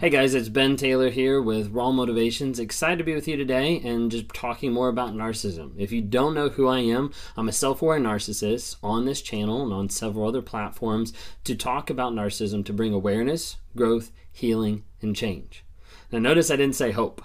Hey guys, it's Ben Taylor here with Raw Motivations. Excited to be with you today and just talking more about narcissism. If you don't know who I am, I'm a self aware narcissist on this channel and on several other platforms to talk about narcissism to bring awareness, growth, healing, and change. Now, notice I didn't say hope.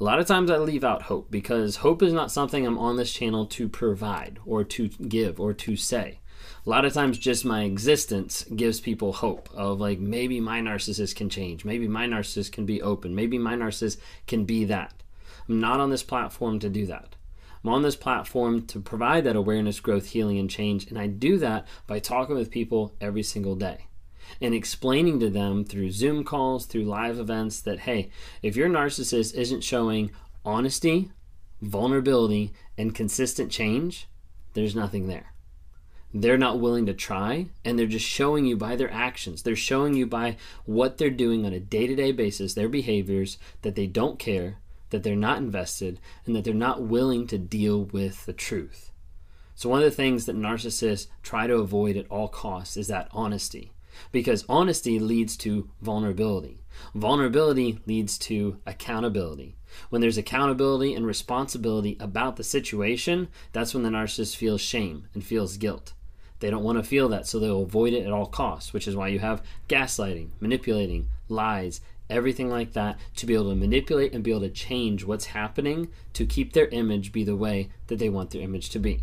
A lot of times I leave out hope because hope is not something I'm on this channel to provide or to give or to say a lot of times just my existence gives people hope of like maybe my narcissist can change. Maybe my narcissist can be open. Maybe my narcissist can be that. I'm not on this platform to do that. I'm on this platform to provide that awareness growth healing and change and i do that by talking with people every single day and explaining to them through zoom calls through live events that hey if your narcissist isn't showing honesty vulnerability and consistent change there's nothing there they're not willing to try and they're just showing you by their actions. They're showing you by what they're doing on a day-to-day basis their behaviors that they don't care that they're not invested and that they're not willing to deal with the truth. So one of the things that narcissists try to avoid at all costs is that honesty because honesty leads to vulnerability. Vulnerability leads to accountability. When there's accountability and responsibility about the situation, that's when the narcissist feels shame and feels guilt. They don't want to feel that, so they'll avoid it at all costs, which is why you have gaslighting, manipulating, lies, everything like that to be able to manipulate and be able to change what's happening to keep their image be the way that they want their image to be.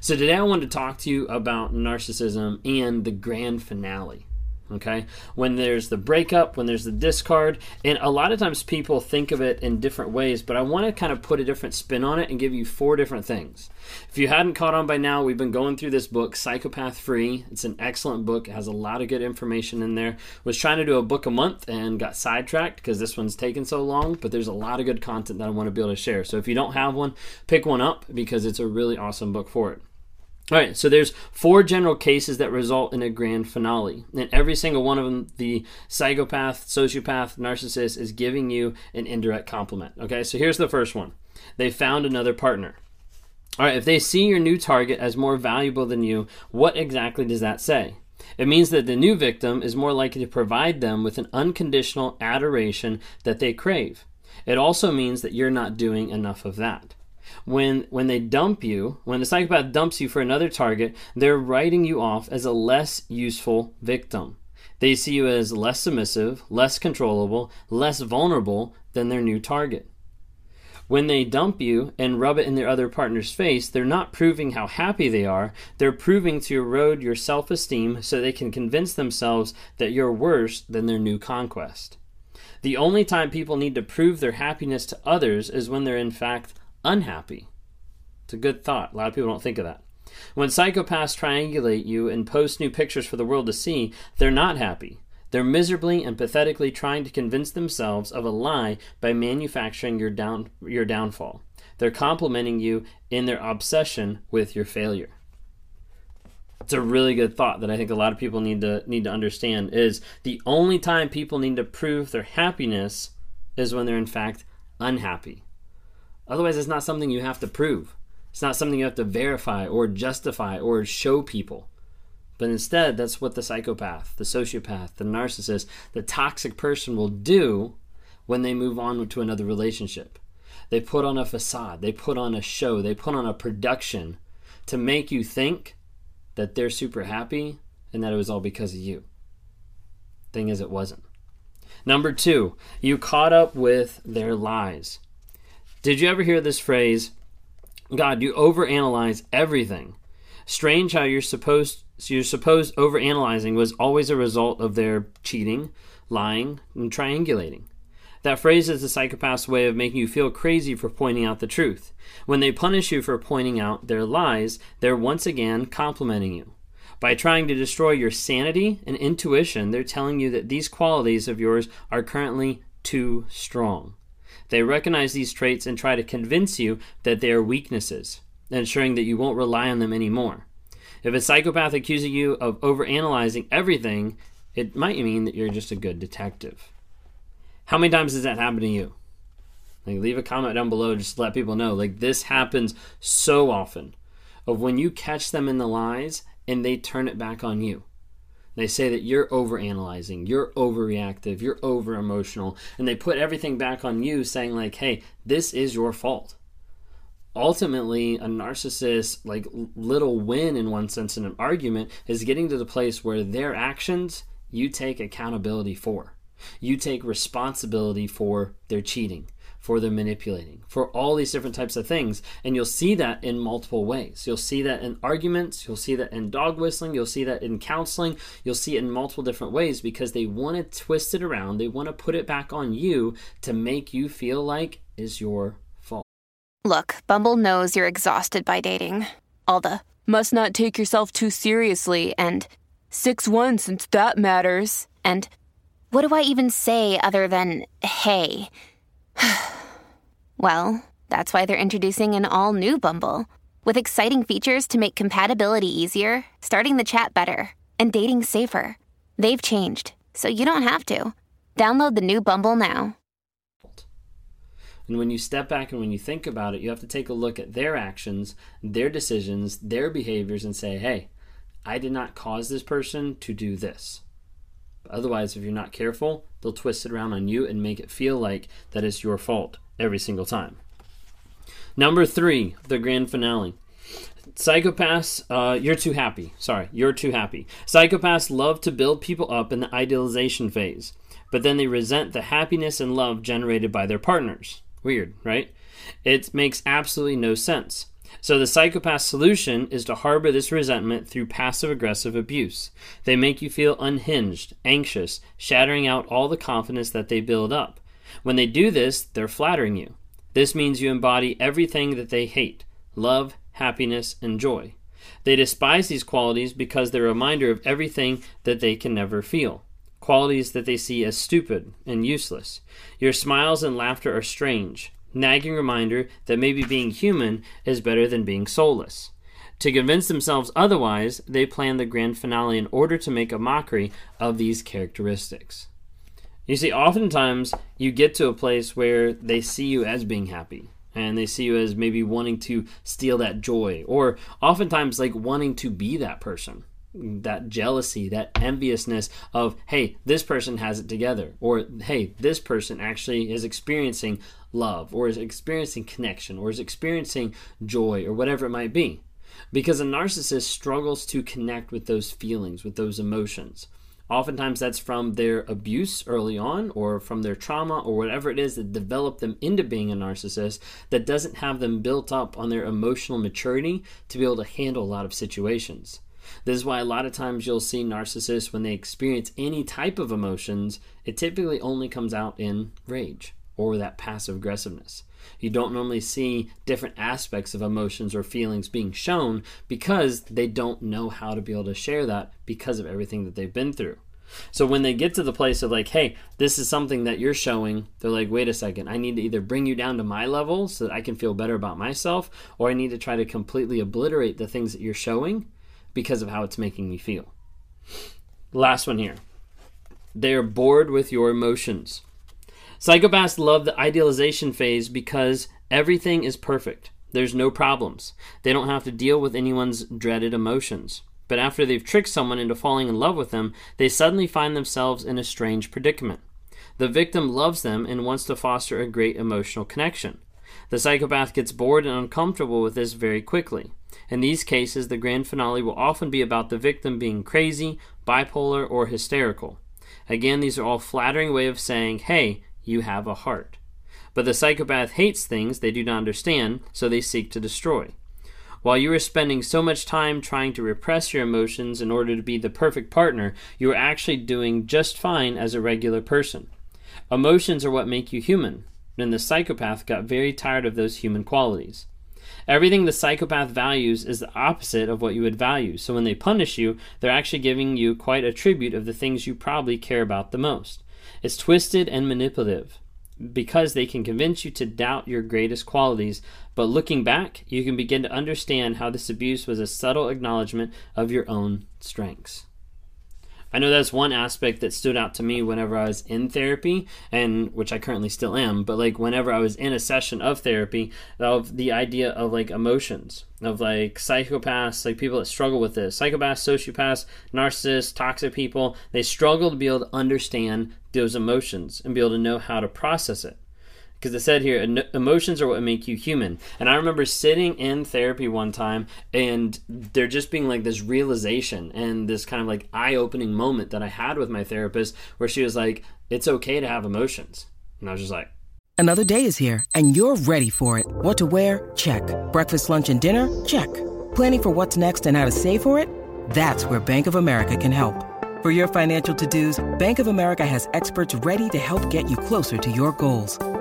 So today I want to talk to you about narcissism and the grand finale. Okay, when there's the breakup, when there's the discard, and a lot of times people think of it in different ways, but I want to kind of put a different spin on it and give you four different things. If you hadn't caught on by now, we've been going through this book, Psychopath Free. It's an excellent book, it has a lot of good information in there. Was trying to do a book a month and got sidetracked because this one's taken so long, but there's a lot of good content that I want to be able to share. So if you don't have one, pick one up because it's a really awesome book for it. All right, so there's four general cases that result in a grand finale. And every single one of them, the psychopath, sociopath, narcissist is giving you an indirect compliment. Okay, so here's the first one they found another partner. All right, if they see your new target as more valuable than you, what exactly does that say? It means that the new victim is more likely to provide them with an unconditional adoration that they crave. It also means that you're not doing enough of that when when they dump you, when the psychopath dumps you for another target, they're writing you off as a less useful victim. They see you as less submissive, less controllable, less vulnerable than their new target. When they dump you and rub it in their other partner's face, they're not proving how happy they are. They're proving to erode your self esteem so they can convince themselves that you're worse than their new conquest. The only time people need to prove their happiness to others is when they're in fact unhappy. It's a good thought. A lot of people don't think of that. When psychopaths triangulate you and post new pictures for the world to see, they're not happy. They're miserably and pathetically trying to convince themselves of a lie by manufacturing your down your downfall. They're complimenting you in their obsession with your failure. It's a really good thought that I think a lot of people need to need to understand is the only time people need to prove their happiness is when they're in fact unhappy. Otherwise, it's not something you have to prove. It's not something you have to verify or justify or show people. But instead, that's what the psychopath, the sociopath, the narcissist, the toxic person will do when they move on to another relationship. They put on a facade, they put on a show, they put on a production to make you think that they're super happy and that it was all because of you. Thing is, it wasn't. Number two, you caught up with their lies. Did you ever hear this phrase? God, you overanalyze everything. Strange how you're supposed your supposed overanalyzing was always a result of their cheating, lying, and triangulating. That phrase is the psychopath's way of making you feel crazy for pointing out the truth. When they punish you for pointing out their lies, they're once again complimenting you. By trying to destroy your sanity and intuition, they're telling you that these qualities of yours are currently too strong. They recognize these traits and try to convince you that they are weaknesses, ensuring that you won't rely on them anymore. If a psychopath accuses you of overanalyzing everything, it might mean that you're just a good detective. How many times does that happen to you? Like leave a comment down below just to let people know. Like this happens so often of when you catch them in the lies and they turn it back on you. They say that you're overanalyzing, you're overreactive, you're over emotional, and they put everything back on you saying like, "Hey, this is your fault." Ultimately, a narcissist like little win in one sense in an argument is getting to the place where their actions you take accountability for. You take responsibility for their cheating for the manipulating, for all these different types of things. And you'll see that in multiple ways. You'll see that in arguments, you'll see that in dog whistling, you'll see that in counseling, you'll see it in multiple different ways because they want to twist it around. They want to put it back on you to make you feel like is your fault. Look, Bumble knows you're exhausted by dating. All the must not take yourself too seriously and 6 1 since that matters. And what do I even say other than hey? well, that's why they're introducing an all new Bumble with exciting features to make compatibility easier, starting the chat better, and dating safer. They've changed, so you don't have to. Download the new Bumble now. And when you step back and when you think about it, you have to take a look at their actions, their decisions, their behaviors, and say, hey, I did not cause this person to do this. Otherwise, if you're not careful, they'll twist it around on you and make it feel like that is your fault every single time. Number three, the grand finale. Psychopaths, uh, you're too happy. Sorry, you're too happy. Psychopaths love to build people up in the idealization phase, but then they resent the happiness and love generated by their partners. Weird, right? It makes absolutely no sense. So the psychopath's solution is to harbor this resentment through passive aggressive abuse. They make you feel unhinged, anxious, shattering out all the confidence that they build up. When they do this, they're flattering you. This means you embody everything that they hate love, happiness, and joy. They despise these qualities because they're a reminder of everything that they can never feel qualities that they see as stupid and useless. Your smiles and laughter are strange nagging reminder that maybe being human is better than being soulless. To convince themselves otherwise, they plan the grand finale in order to make a mockery of these characteristics. You see, oftentimes you get to a place where they see you as being happy and they see you as maybe wanting to steal that joy, or oftentimes like wanting to be that person that jealousy, that enviousness of, hey, this person has it together, or hey, this person actually is experiencing love, or is experiencing connection, or is experiencing joy, or whatever it might be. Because a narcissist struggles to connect with those feelings, with those emotions. Oftentimes, that's from their abuse early on, or from their trauma, or whatever it is that developed them into being a narcissist that doesn't have them built up on their emotional maturity to be able to handle a lot of situations. This is why a lot of times you'll see narcissists when they experience any type of emotions, it typically only comes out in rage or that passive aggressiveness. You don't normally see different aspects of emotions or feelings being shown because they don't know how to be able to share that because of everything that they've been through. So when they get to the place of like, hey, this is something that you're showing, they're like, wait a second, I need to either bring you down to my level so that I can feel better about myself, or I need to try to completely obliterate the things that you're showing because of how it's making me feel. Last one here. They are bored with your emotions. Psychopaths love the idealization phase because everything is perfect. There's no problems. They don't have to deal with anyone's dreaded emotions. But after they've tricked someone into falling in love with them, they suddenly find themselves in a strange predicament. The victim loves them and wants to foster a great emotional connection. The psychopath gets bored and uncomfortable with this very quickly. In these cases, the grand finale will often be about the victim being crazy, bipolar, or hysterical. Again, these are all flattering way of saying, hey, you have a heart. But the psychopath hates things they do not understand, so they seek to destroy. While you are spending so much time trying to repress your emotions in order to be the perfect partner, you are actually doing just fine as a regular person. Emotions are what make you human, and the psychopath got very tired of those human qualities. Everything the psychopath values is the opposite of what you would value. So when they punish you, they're actually giving you quite a tribute of the things you probably care about the most. It's twisted and manipulative because they can convince you to doubt your greatest qualities, but looking back, you can begin to understand how this abuse was a subtle acknowledgement of your own strengths. I know that's one aspect that stood out to me whenever I was in therapy, and which I currently still am, but like whenever I was in a session of therapy, of the idea of like emotions, of like psychopaths, like people that struggle with this, psychopaths, sociopaths, narcissists, toxic people, they struggle to be able to understand those emotions and be able to know how to process it because it said here emotions are what make you human. And i remember sitting in therapy one time and there just being like this realization and this kind of like eye-opening moment that i had with my therapist where she was like it's okay to have emotions. And i was just like another day is here and you're ready for it. What to wear? Check. Breakfast lunch and dinner? Check. Planning for what's next and how to save for it? That's where bank of america can help. For your financial to-dos bank of america has experts ready to help get you closer to your goals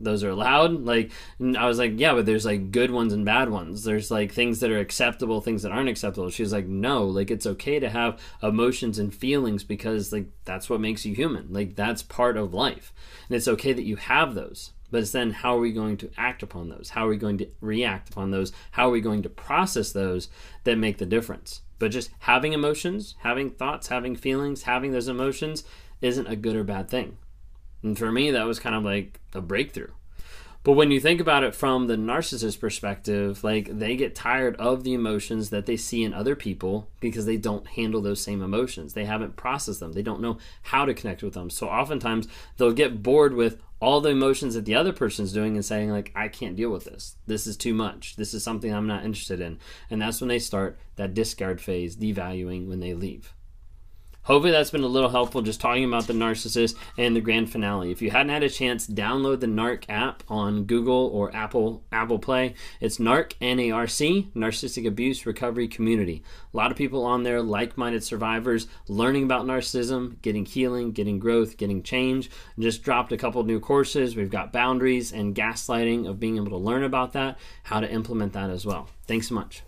those are allowed. Like i was like yeah but there's like good ones and bad ones. There's like things that are acceptable things that aren't acceptable. She was like no like it's okay to have emotions and feelings because like that's what makes you human. Like that's part of life. And it's okay that you have those but it's then how are we going to act upon those? How are we going to react upon those? How are we going to process those that make the difference? But just having emotions having thoughts having feelings having those emotions isn't a good or bad thing and for me, that was kind of like a breakthrough. But when you think about it from the narcissist perspective, like they get tired of the emotions that they see in other people because they don't handle those same emotions. They haven't processed them. They don't know how to connect with them. So oftentimes they'll get bored with all the emotions that the other person's doing and saying like I can't deal with this. This is too much. This is something I'm not interested in. And that's when they start that discard phase, devaluing when they leave. Hopefully, that's been a little helpful just talking about the narcissist and the grand finale. If you hadn't had a chance, download the NARC app on Google or Apple Apple Play. It's NARC, N A R C, Narcissistic Abuse Recovery Community. A lot of people on there, like minded survivors, learning about narcissism, getting healing, getting growth, getting change. Just dropped a couple new courses. We've got boundaries and gaslighting of being able to learn about that, how to implement that as well. Thanks so much.